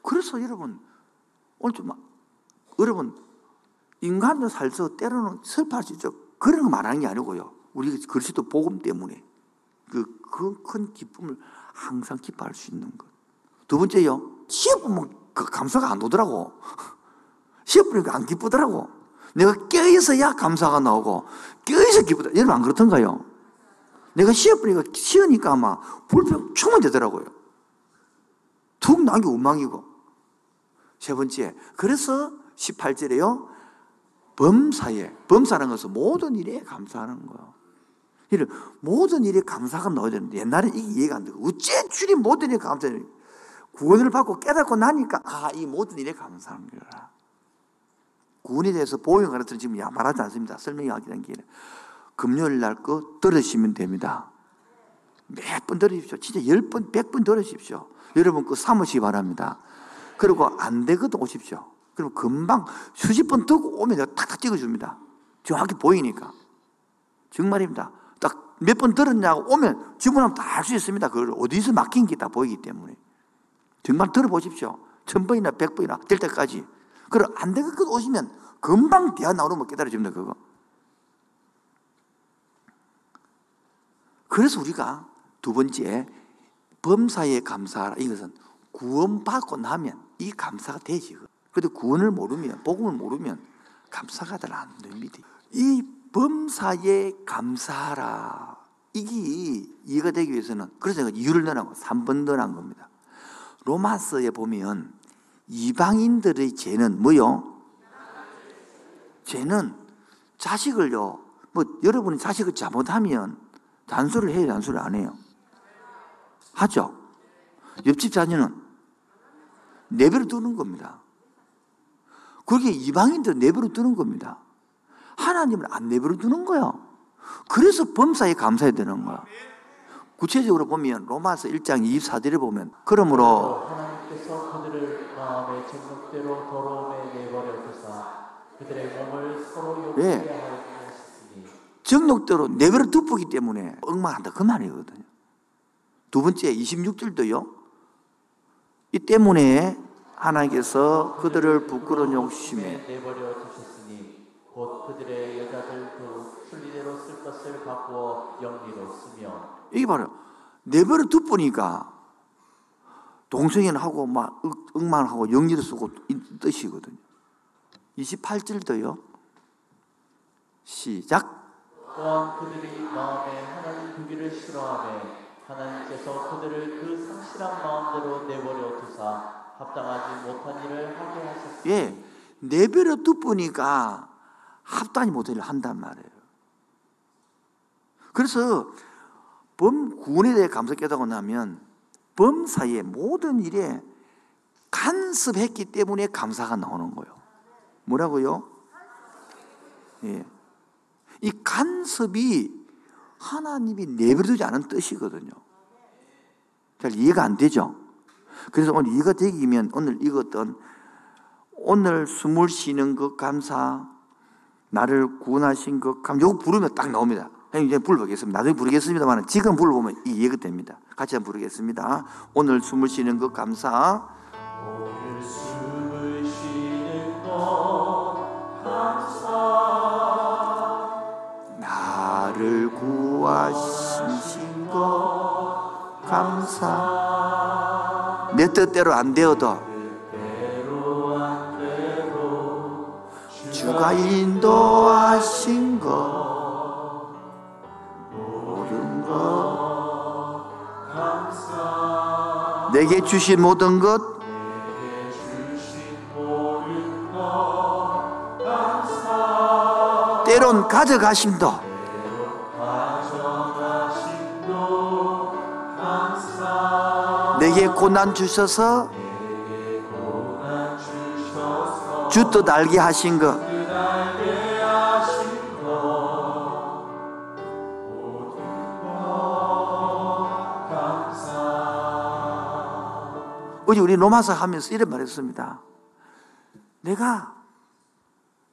A: 그래서 여러분, 오늘 좀, 여러분, 인간도 살서 때로는 슬퍼할 수 있죠. 그런 거 말하는 게 아니고요. 우리 그리스도 복음 때문에 그 큰 기쁨을 항상 기뻐할 수 있는 것. 두 번째요. 시험 보면 그 감사가 안 오더라고. 시험 보니까 안 기쁘더라고. 내가 껴있어야 감사가 나오고, 껴있어 기쁘다. 여러분 안 그렇던가요? 내가 시어보니까 시으니까 아마 불평 충분 되더라고요. 툭 나온 게 원망이고. 세 번째, 그래서 18절에요. 범사에, 범사라는 것은 모든 일에 감사하는 거예요. 이를 모든 일에 감사가 나와야 되는데 옛날에 이게 이해가 안 되고 어째 줄이 모든 일에 감사해 구원을 받고 깨닫고 나니까 아, 이 모든 일에 감사한 거라. 구원에 대해서 보행 가르치는 지금 말하지 않습니다. 설명하기 는 길에. 금요일 날 거 들으시면 됩니다. 몇 번 들으십시오. 진짜 열 번, 백 번 들으십시오. 여러분 그 삼으시기 바랍니다. 그리고 안 되거든 오십시오. 그럼 금방 수십 번 듣고 오면 내가 탁탁 찍어줍니다. 정확히 보이니까. 정말입니다. 딱몇번 들었냐고 오면 주문하면 다 알 수 있습니다. 그걸 어디서 막힌 게 다 보이기 때문에. 정말 들어보십시오. 천 번이나 백 번이나 될 때까지. 그럼 안 되거든 오시면 금방 대화 나오는 거 깨달아집니다. 그거. 그래서 우리가 두 번째 범사에 감사하라. 이것은 구원받고 나면 이 감사가 되지. 그런데 구원을 모르면 복음을 모르면 감사가 잘 안 됩니다. 이 범사에 감사하라. 이게 이해가 되기 위해서는 그래서 이유를 넣어놓고 3번 넣어놓은 겁니다. 로마서에 보면 이방인들의 죄는 뭐요? 죄는 자식을요. 뭐 여러분이 자식을 잘못하면 단수를 해요, 단수를 안 해요? 하죠. 옆집 자녀는 내버려 두는 겁니다. 그게 이방인들 내버려 두는 겁니다. 하나님을 안 내버려 두는 거예요. 그래서 범사에 감사해야 되는 거야. 구체적으로 보면 로마서 1장 24절에 보면 그러므로
B: 하나님께서 그들을 마음의 정욕대로 더러움에 내버려 두사 그들의 몸을 서로 욕하게
A: 예.
B: 주셨으니
A: 정욕대로 내버려 두기 때문에 엉망한다 그 말이거든요. 두 번째 26절도요. 이 때문에 하나님께서 그들을 부끄러운 욕심에
B: 내버려 두셨으니 곧 그들의 여자들도 순리대로 쓸 것을 바꾸어 영리로 쓰며
A: 이게 바로 내버려 두보니까 동성애는 하고 막 엉망하고 영리를 쓰고 이 뜻이거든요. 28절도요. 시작.
B: 또한 그들이 마음에 하나님 두기를 싫어하며 하나님께서 그들을 그 상실한 마음대로 내버려 두사 합당하지 못한 일을 하게 하셨으니
A: 예, 내버려 두보니까 합당히 못한 일을 한단 말이에요. 그래서 범 구원에 대해 감사 깨닫고 나면 범사의 모든 일에 간섭했기 때문에 감사가 나오는 거예요. 뭐라고요? 예. 이 간섭이 하나님이 내버려두지 않은 뜻이거든요. 잘 이해가 안 되죠? 그래서 오늘 이해가 되기 면 오늘 이것던 오늘 숨을 쉬는 것 감사, 나를 구원하신 것 감사, 요거 부르면 딱 나옵니다. 형님 이제 불러보겠습니다. 나중에 부르겠습니다만 지금 불러보면 이해가 됩니다. 같이 한번 부르겠습니다. 오늘 숨을 쉬는 것 감사,
B: 오늘 숨을 쉬는 것 감사
A: 나를 구하신 것 감사. 내 뜻대로 안 되어도 주가 인도하신 것 모든 것
B: 감사.
A: 내게 주신 모든 것 때론 가져가심도 내게 고난 주셔서
B: 고난 주셔서
A: 주뜻 알게 하신 것 어제 우리 로마서 하면서 이런 말 했습니다. 내가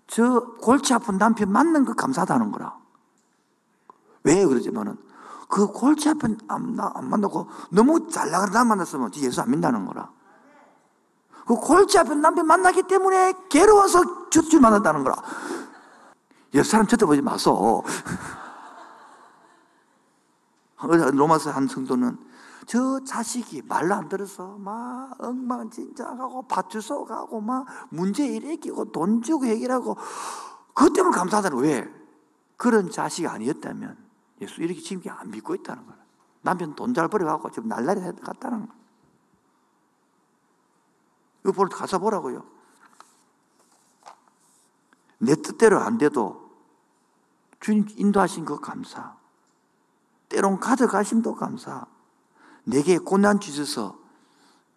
A: 저 골치 아픈 남편 만난 거 감사하다는 거라. 왜 그러지만은 그 골치 아픈 안, 나- 안 만나고 너무 잘 나가는 사람 만났으면 예수 안 믿는다는 거라. 그 골치 아픈 남편 만나기 때문에 괴로워서 주주 만난다는 거라. 옆 사람 쳐다보지 마소. 로마서 한 성도는 저 자식이 말로 안 들어서 막 엉망진창하고 밭주소 가고 막 문제 일으키고 돈 주고 해결하고 그것 때문에 감사하다는. 왜? 그런 자식이 아니었다면 예수 이렇게 지금 안 믿고 있다는 거예요. 남편 돈 잘 벌어가고 지금 날라리 갔다는 거예요. 이거 볼 가서 보라고요. 내 뜻대로 안 돼도 주님 인도하신 것 감사. 때론 가져가심도 감사. 내게 고난 주셔서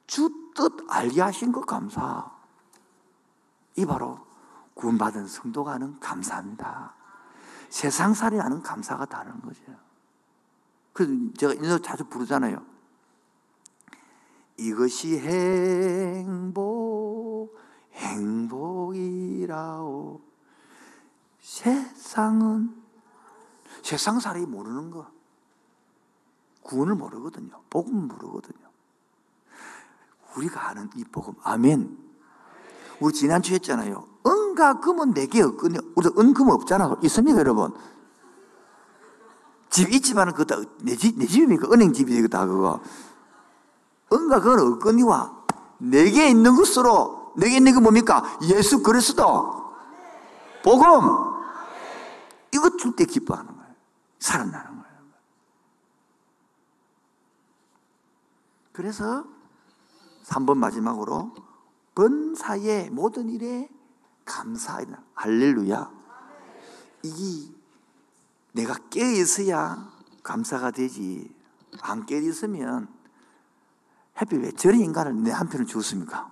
A: 주 뜻 알게 하신 것 감사. 이 바로 구원받은 성도가 하는 감사입니다. 세상 살이 하는 감사가 다른 거죠. 그래서 제가 이 노래 자주 부르잖아요. 이것이 행복, 행복이라오. 세상은 세상 사람이 모르는 거. 구원을 모르거든요. 복음을 모르거든요. 우리가 아는 이 복음. 아멘. 우리 지난주에 했잖아요. 은과 금은 내게 없거든요. 우리 은, 금 없잖아. 있습니까, 여러분? 집 있지만 그거 내 집, 내 집입니까? 은행 집이 다 그거. 은과 금은 없거니와 내게 있는 것으로 내게 있는 게 뭡니까? 예수 그리스도. 복음. 이거 줄 때 기뻐하는 거예요. 살아나는 거예요. 그래서 3번 마지막으로 번사의 모든 일에 감사하다. 할렐루야. 이게 내가 깨어 있어야 감사가 되지. 안 깨어 있으면 해피 왜 저런 인간을 내 한편을 주었습니까?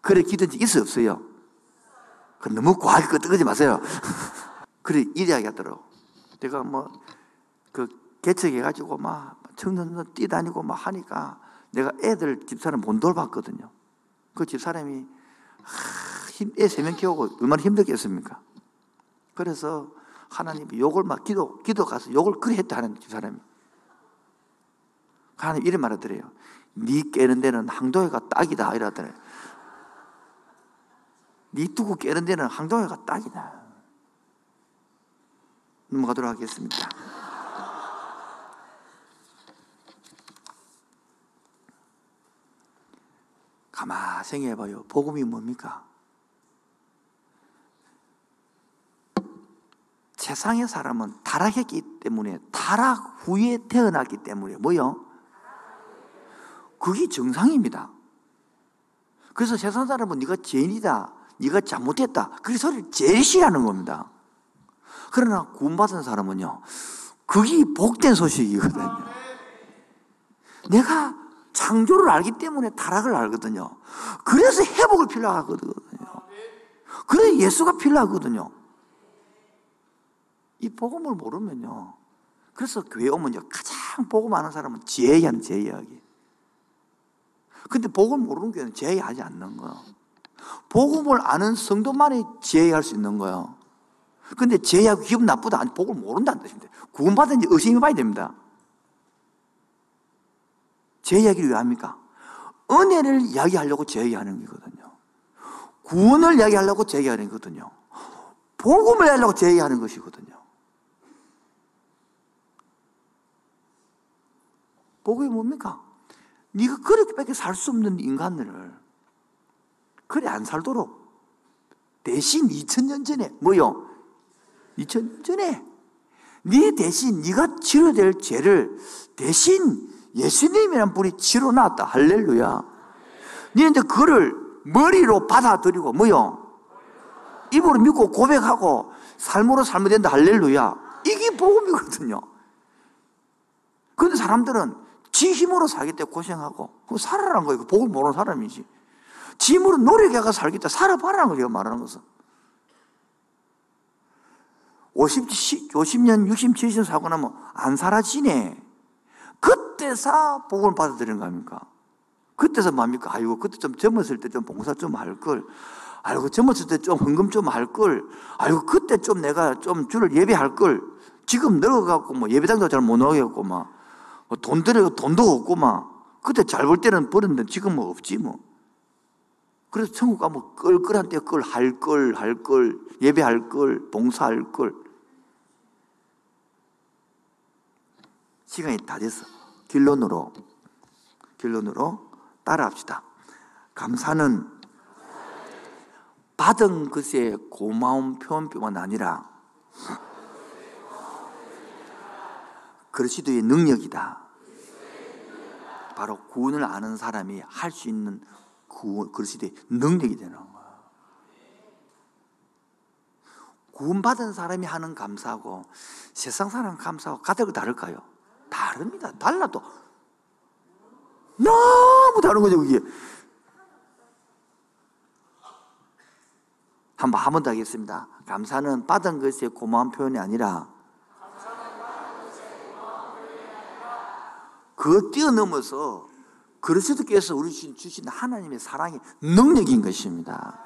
A: 그래 적 있어 없어요? 그 너무 과하게 끄떡하지 마세요. 그래 이래야 하더라고. 내가 뭐 그 개척해가지고 막 청년들 뛰다니고 막 하니까 내가 애들 집사람 못 돌봤거든요. 그 집사람이 애 세 명 키우고 얼마나 힘들겠습니까? 그래서 하나님이 욕을 막 기도, 기도 가서 욕을 그래 했다 하는 집사람이. 하나님 이런 말을 드려요. 네 깨는 데는 항도회가 딱이다. 이러더래. 네 두고 깨는 데는 항도회가 딱이다. 넘어가도록 하겠습니다. 가만 생각해봐요. 복음이 뭡니까? 세상의 사람은 타락했기 때문에 타락 후에 태어났기 때문에 뭐요? 그게 정상입니다. 그래서 세상 사람은 네가 죄인이다, 네가 잘못했다, 그 소리를 제일 싫어하는 겁니다. 그러나 구원받은 사람은요, 그게 복된 소식이거든요. 내가 창조를 알기 때문에 타락을 알거든요. 그래서 회복을 필요하거든요. 그래서 예수가 필요하거든요. 이 복음을 모르면요. 그래서 교회 오면요. 가장 복음 아는 사람은 제 이야기는 제 이야기. 근데 복음을 모르는 교회는 제 이야기 하지 않는 거예요. 복음을 아는 성도만이 제 이야기 할수 있는 거예요. 근데 제 이야기 기분 나쁘다. 아니, 복음을 모른다는 뜻입니다. 구원받은 지 의심해 봐야 됩니다. 제 이야기를 왜 합니까? 은혜를 이야기하려고 제 이야기하는 거거든요. 구원을 이야기하려고 제 이야기하는 거거든요. 복음을 하려고 제 이야기하는 것이거든요. 복음이 뭡니까? 네가 그렇게밖에 살 수 없는 인간들을 그래 안 살도록 대신 2000년 전에 뭐요? 2000년 전에 네 대신 네가 치러야 될 죄를 대신 예수님이란 분이 치러 놨다. 할렐루야. 이제 그거를 머리로 받아들이고 뭐요? 입으로 믿고 고백하고 삶으로 살면 된다. 할렐루야. 이게 복음이거든요. 그런데 사람들은 지 힘으로 때문에 고생하고 그 살아라는 거예요. 그 복을 모르는 사람이지. 지 힘으로 노력해가 때문에 살아봐라는 거예요. 말하는 것은. 50, 50년, 60, 70년 사고 나면 안 사라지네. 그때서 복을 받아들이는 거 아닙니까? 그때서 뭡니까? 아이고, 그때 좀 젊었을 때 좀 봉사 좀 할 걸. 아이고, 젊었을 때 좀 헌금 좀 할 걸. 아이고, 그때 좀 내가 좀 주를 예배할 걸. 지금 늙어갖고 뭐 예배당도 잘 못 나오겠고 막. 뭐돈 들여 돈도 없고 막. 그때 잘 벌 때는 벌었는데 지금은 뭐 없지 뭐. 그래서 천국 가면 끌끌한 때 끌, 할 걸, 할 걸, 예배할 걸, 봉사할 걸. 시간이 다 됐어. 결론으로, 결론으로 따라합시다. 감사는 받은 것의 고마운 표현뿐만 아니라 그리스도의 능력이다. 바로 구원을 아는 사람이 할 수 있는 구원, 그리스도의 능력이 되는 거야. 구원받은 사람이 하는 감사하고 세상 사람 감사하고 가득 다를까요? 다릅니다. 달라도 너무 다른 거죠, 그게. 한 번 한 번 더 하겠습니다. 감사는 받은 것에 고마운 표현이 아니라 그걸 뛰어넘어서 그리스도께서 우리 주신 하나님의 사랑의 능력인 것입니다.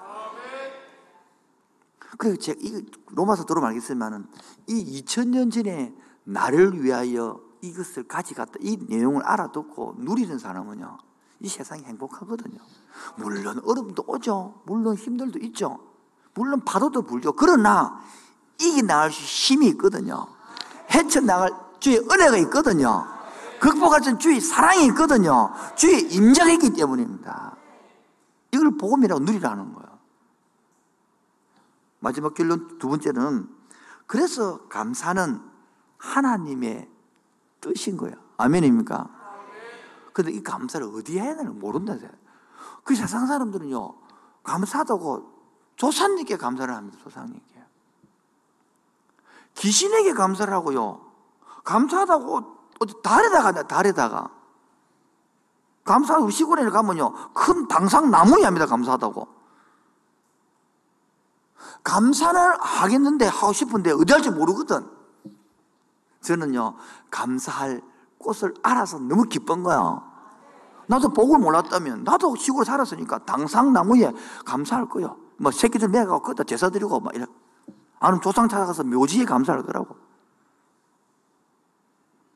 A: 그리고 제가 이 로마서 들어보면 알겠지만은 이 2000년 전에 나를 위하여 이것을 가져갔다. 이 내용을 알아듣고 누리는 사람은요. 이 세상이 행복하거든요. 물론 어려움도 오죠. 물론 힘들도 있죠. 물론 파도도 불죠. 그러나 이기 나갈 수 힘이 있거든요. 헤쳐나갈 주의 은혜가 있거든요. 극복할 수 주의 사랑이 있거든요. 주의 임자가 있기 때문입니다. 이걸 복음이라고 누리라는 거예요. 마지막 결론 두 번째는 그래서 감사는 하나님의 뜻인 거예요. 아멘입니까? 근데 이 감사를 어디에 해야 되는 모른다. 그 세상 사람들은요, 감사하다고 조상님께 감사를 합니다. 조상님께. 귀신에게 감사를 하고요. 감사하다고 어디 달에다가 달에다가. 감사하고 시골에 가면요, 큰 당상 나무에 합니다. 감사하다고. 감사를 하겠는데, 하고 싶은데, 어디 할지 모르거든. 저는요, 감사할 꽃을 알아서 너무 기쁜 거야. 나도 복을 몰랐다면, 나도 시골에 살았으니까 당상나무에 감사할 거야. 뭐, 새끼들 매가고 거기다 제사 드리고, 막 이래. 아는 조상 찾아가서 묘지에 감사할 거라고.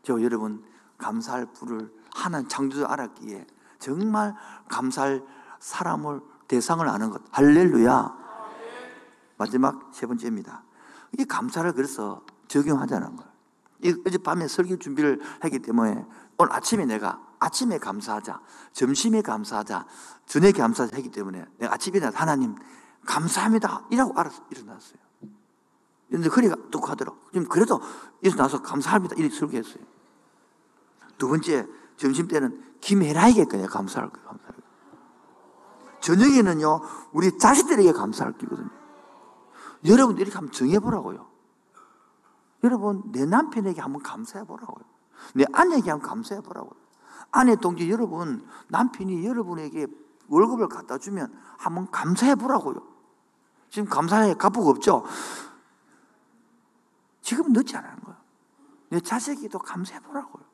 A: 저 여러분, 감사할 불을 하나님 창조주 알았기에 정말 감사할 사람을, 대상을 아는 것. 할렐루야. 마지막 세 번째입니다. 이 감사를 그래서 적용하자는 거예요. 어젯밤에 설교 준비를 했기 때문에 오늘 아침에 내가 아침에 감사하자, 점심에 감사하자, 저녁에 감사하자 했기 때문에 내가 아침에 하나님 감사합니다. 이라고 알아서 일어났어요. 근데 허리가 뚝 하더라고. 지금 그래도 일어나서 감사합니다. 이렇게 설교했어요. 두 번째, 점심 때는 김혜라에게 그냥 감사할 거예요. 감사할 거예요. 저녁에는요, 우리 자식들에게 감사할 거거든요. 여러분들 이렇게 한번 정해보라고요. 여러분, 내 남편에게 한번 감사해 보라고요. 내 아내에게 한번 감사해 보라고요. 아내 동지 여러분, 남편이 여러분에게 월급을 갖다 주면 한번 감사해 보라고요. 지금 감사해 값부가 없죠? 지금 늦지 않은 거예요. 내 자식이도 감사해 보라고요.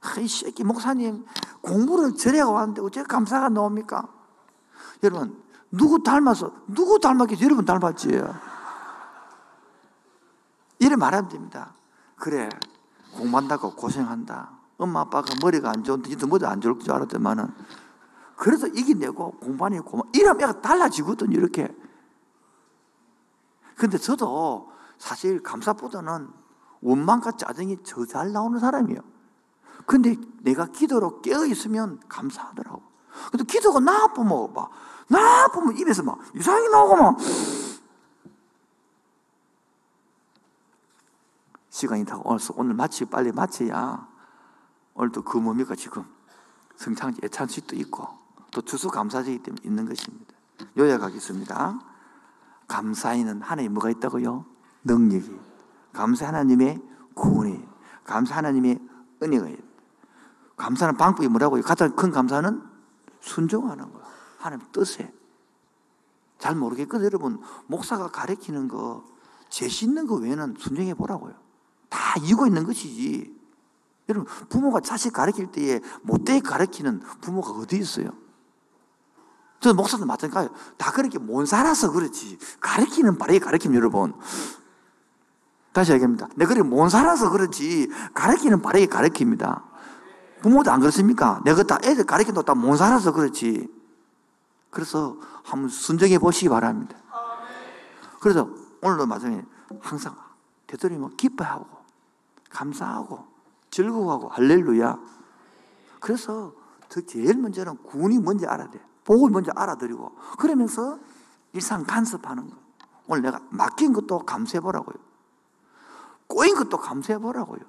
A: 아, 이 새끼 목사님 공부를 저래가 왔는데 어째 감사가 나옵니까? 여러분, 누구 닮아서, 누구 닮았겠지? 여러분 닮았지? 이래 말하면 됩니다. 그래, 공부한다고 고생한다. 엄마 아빠가 머리가 안 좋은데 니도 머리 안 좋을 줄 알았더만은 그래서 이겨내고 공부하니 고마 이러면 애가 달라지거든 이렇게. 근데 저도 사실 감사보다는 원망과 짜증이 저 잘 나오는 사람이에요. 근데 내가 기도로 깨어 있으면 감사하더라고. 근데 기도가 나쁘면 막 나쁘면 입에서 막 이상하게 나오고 막 시간이 다 오늘 오늘 마치 빨리 마쳐야 오늘도 그 뭡니까 지금 성창지 애찬식도 있고 또 주수 감사제기 때문에 있는 것입니다. 요약하겠습니다. 감사에는 하나님 뭐가 있다고요? 능력이. 감사 하나님의 구원이. 감사 하나님의 은혜가 있다. 감사는 방법이 뭐라고요? 가장 큰 감사는 순종하는 거야. 하나님 뜻에. 잘 모르겠거든 여러분. 목사가 가르치는 거, 제시 있는 거 외에는 순종해 보라고요. 다 이유가 있는 것이지. 여러분, 부모가 자식 가르칠 때에 못되게 가르치는 부모가 어디 있어요? 저 목사도 마찬가지예요. 다 그렇게 못 살아서 그렇지. 가르치는 바르게 가르치면 여러분. 다시 얘기합니다. 내가 그렇게 못 살아서 그렇지. 가르치는 바르게 가르칩니다. 부모도 안 그렇습니까? 내가 다 애들 가르쳐도 다못 살아서 그렇지. 그래서 한번 순정해 보시기 바랍니다. 그래서 오늘도 마찬가지 항상 되도록이면 기뻐하고 감사하고 즐거워하고 할렐루야. 그래서 더 제일 먼저는 구원이 뭔지 알아야 돼. 복을 먼저 알아들이고 그러면서 일상 간섭하는 거. 오늘 내가 맡긴 것도 감사해 보라고요. 꼬인 것도 감사해 보라고요.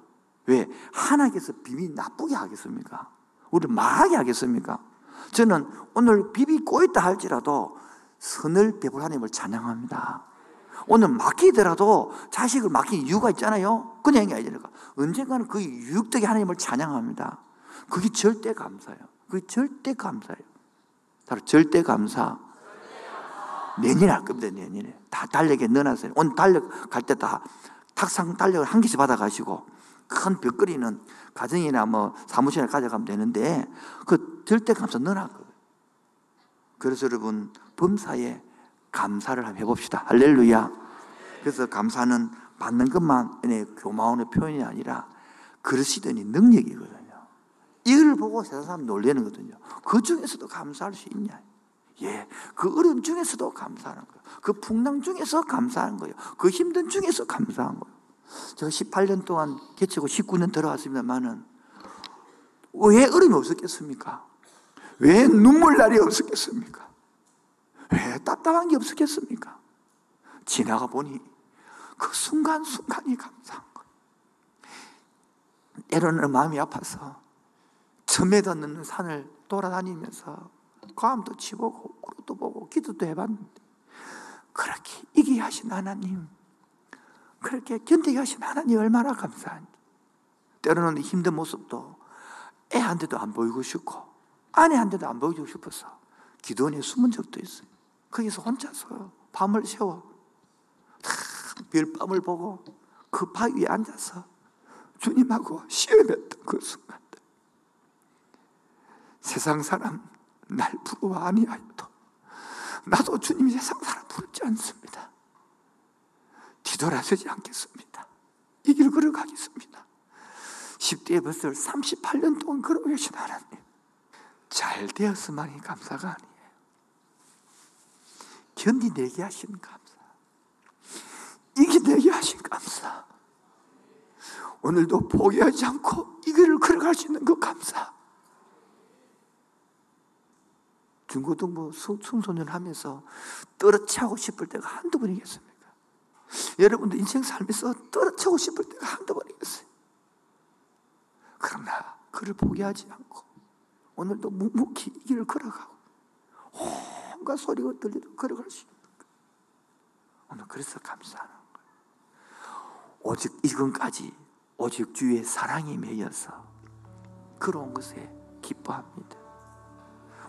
A: 왜? 하나님께서 비비 나쁘게 하겠습니까? 우리 망하게 하겠습니까? 저는 오늘 비비 꼬였다 할지라도 선을 베풀 하나님을 찬양합니다. 오늘 맡기더라도 자식을 맡긴 이유가 있잖아요. 그냥 게 아니니까. 언젠가는 그 유익되게 하나님을 찬양합니다. 그게 절대 감사예요. 그게 절대 감사예요. 바로 절대 감사. 내년에 할 겁니다, 내년에. 다 달력에 넣어놨어요. 오늘 달력 갈 때 다 탁상 달력을 한 개씩 받아가시고 큰 벽걸이는 가정이나 뭐 사무실에 가져가면 되는데 그 절대 감사 넣어놨거든요. 그래서 여러분 범사에 감사를 한번 해봅시다. 할렐루야. 그래서 감사는 받는 것만의 교마원의 표현이 아니라 그러시더니 능력이거든요. 이걸 보고 세상 사람 놀라는 거거든요. 그 중에서도 감사할 수 있냐? 예. 그 어려움 중에서도 감사하는 거예요. 그 풍랑 중에서 감사하는 거예요. 그 힘든 중에서 감사한 거예요. 제가 18년 동안 개치고 19년 들어왔습니다만은 왜 어려움이 없었겠습니까? 왜 눈물 날이 없었겠습니까? 왜 답답한 게 없었겠습니까? 지나가 보니 그 순간순간이 감사한 거예요. 때로는 마음이 아파서 점에다 넣는 산을 돌아다니면서 과음도 치보고 구름도 보고 기도도 해봤는데 그렇게 이기게 하신 하나님 그렇게 견디게 하신 하나님 얼마나 감사한지 때로는 힘든 모습도 애한테도 안 보이고 싶고 아내한테도 안 보이고 싶어서 기도원에 숨은 적도 있어요 거기서 혼자서 밤을 새워 별밤을 보고 그 바위에 앉아서 주님하고 시험했던 그 순간들 세상 사람 날 부러워 아니하여도 나도 주님이 세상 사람 부럽지 않습니다. 뒤돌아서지 않겠습니다. 이 길을 걸어가겠습니다. 10대에 벌써 38년 동안 걸어오 계신 하나님 잘 되었으만이 감사가 아니에요. 견디내게 하신 감사 이기내게 하신 감사 오늘도 포기하지 않고 이 길을 걸어갈 수 있는 그 감사 중고등부 청소년 하면서 떨어치고 싶을 때가 한두 번이겠습니까? 여러분도 인생 살면서 떨어치고 싶을 때가 한두 번이겠어요. 그러나 그를 포기하지 않고 오늘도 묵묵히 이 길을 걸어가고 온갖 소리가 들리도 걸어갈 수 있는 거예요. 오늘 그래서 감사하는 거예요. 오직 이건까지 오직 주의 사랑이 매여서 그런 것에 기뻐합니다.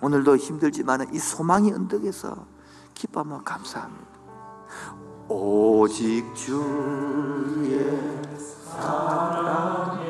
A: 오늘도 힘들지만 이 소망의 언덕에서 기뻐하며 감사합니다. 오직 주의 사랑에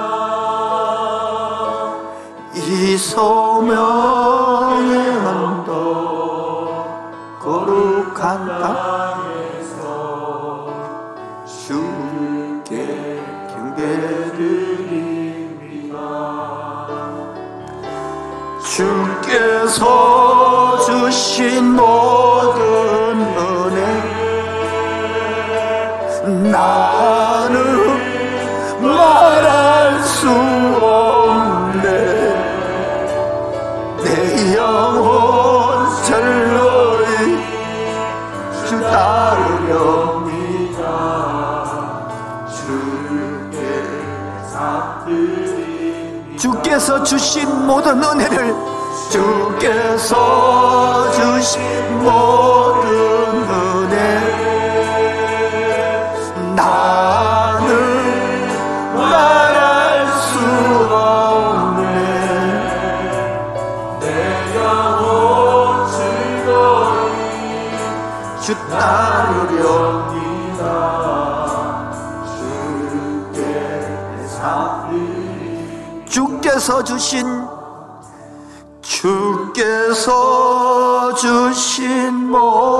A: 이 소명의 언도 거룩한 땅에서 주께 경배드리 주께서 주신 모든 은혜 나 주께서 주신 모든 은혜를 주께서 주신 모든 은혜 주께서 주신 주께서 주신 모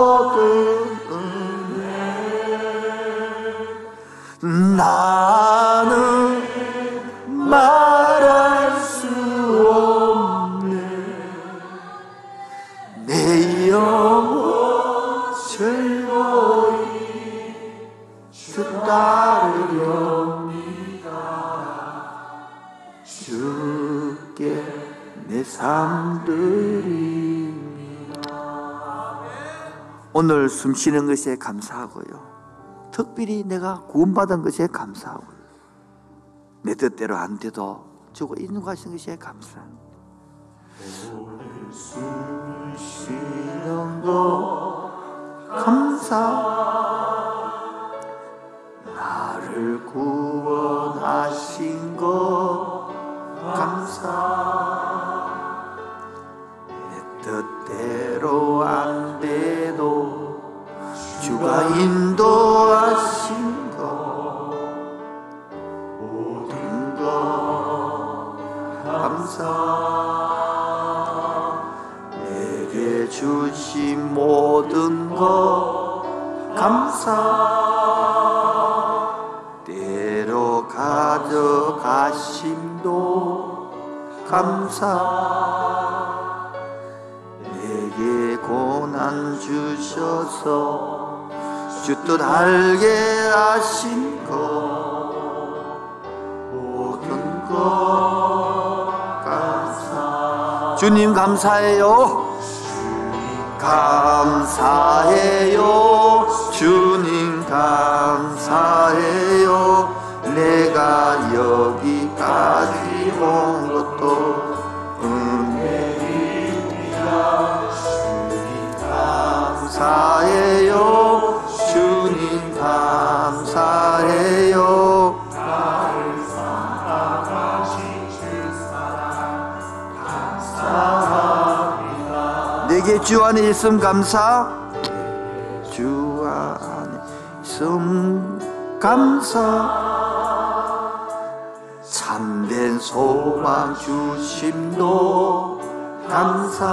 A: 숨 쉬는 것에 감사하고요. 특별히 내가 구원받은 것에 감사하고요. 내 뜻대로 안 돼도 주고 것인 것에 감사합니다. 감사 나를 구원하신 거 감사 내 뜻대로 안 주가 인도하신 거 모든 거 감사. 내게 주신 모든 거 감사. 때로 가져가심도 감사. 내게 고난 주셔서 주 뜻 알게 하신 거 모든 거 감사 주님 감사해요. 감사해요. 주님 감사해요. 내가 여기까지 온 것도 은혜입니다. 주님 감사해요 감사해요. 내게 주 안에 있음 감사. 주 안에 있음 감사. 참된 소망 주심도 감사.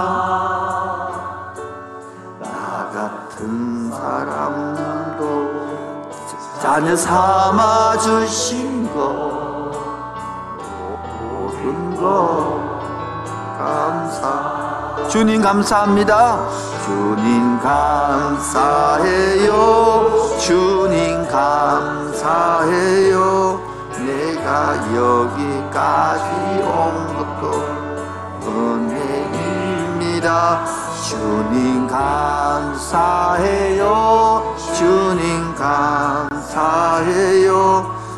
A: 나 같은 사람도 자녀 삼아 주신 거 모든 거 감사. 주님 감사합니다. 주님 감사해요. 주님 감사해요. 내가 여기까지 온 것도 은혜입니다. 주님 감사해요. 주님 감사해요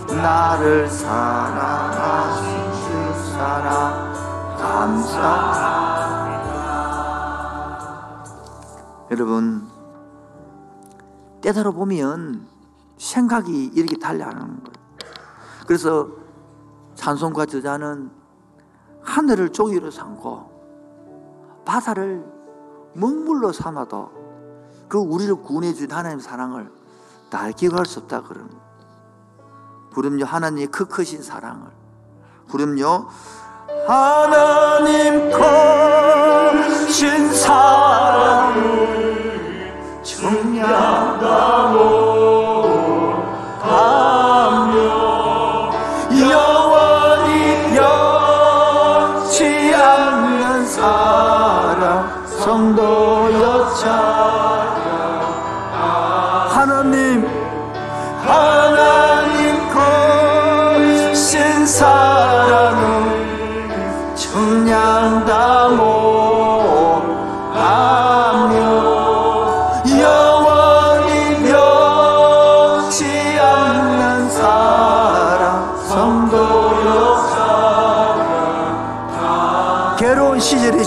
A: 나를 사랑하신 주 사랑 감사합니다 여러분 때다로 보면 생각이 이렇게 달려하는 거예요. 그래서 찬송가 저자는 하늘을 종이로 삼고 바다를 먹물로 삼아도 그 우리를 구원해 준 하나님의 사랑을 다 기억할 수 없다 거예요. 부름요 하나님의 그 크신 사랑을 부름요 하나님 크신 사랑을 청량하고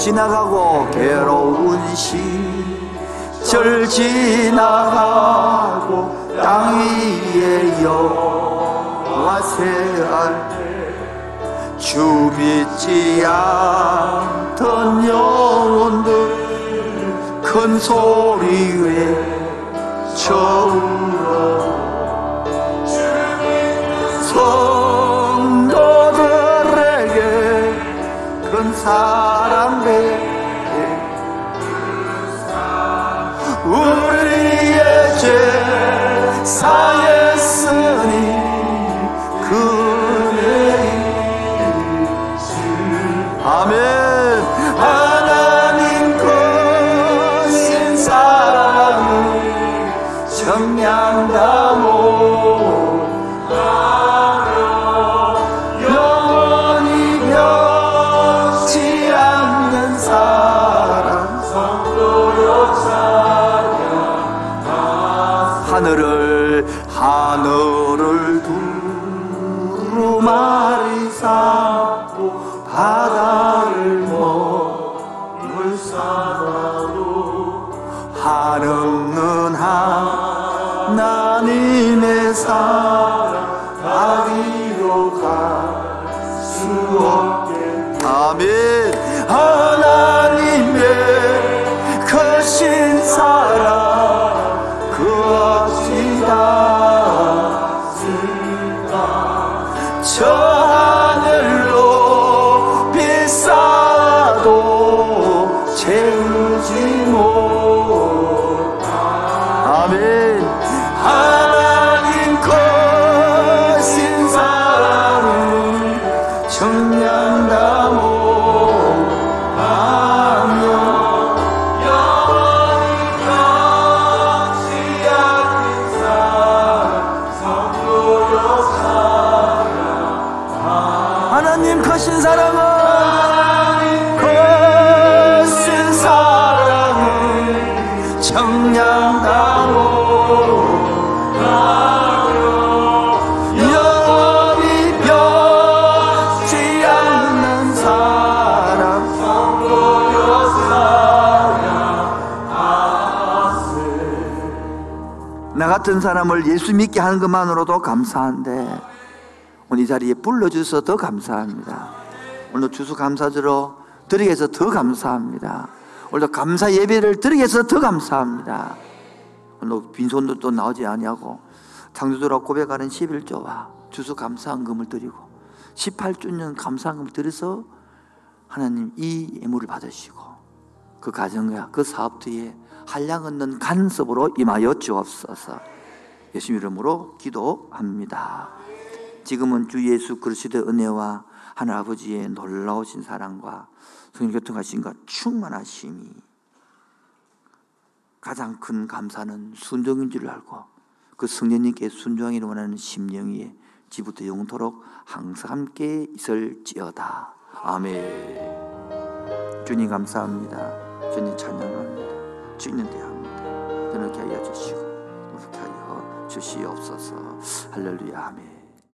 A: 지나가고 괴로운 시절 지나가고 땅 위에 여호와 세할 주 믿지 않던 영혼들 큰 소리 외쳐 울어. 성도들에게 큰 사랑 베게 우리의 죄 사했으니 그의 아멘 같은 사람을 예수 믿게 하는 것만으로도 감사한데 오늘 이 자리에 불러주셔서 더 감사합니다. 오늘 주수 감사주로 드리게 해서 더 감사합니다. 오늘도 감사 예배를 드리게 해서 더 감사합니다. 오늘 빈손도 또 나오지 아니하고 창조주라 고백하는 11조와 주수 감사한금을 드리고 18주년 감사한금을 드려서 하나님 이 예물을 받으시고 그 가정과 그 사업 뒤에 한량 없는 간섭으로 임하여 주옵소서 예수 이름으로 기도합니다. 지금은 주 예수 그리스도의 은혜와 하늘 아버지의 놀라우신 사랑과 성령 교통하신과 충만하심이 가장 큰 감사는 순종인 줄 알고 그 성령님께 순종하기를 원하는 심령이 지부터 영토록 항상 함께 있을지어다. 아멘. 주님 감사합니다. 주님 찬양합니다. 주님 대합니다. 저는 하여 주시고 그렇게 하여 주시옵소서. 할렐루야 아멘.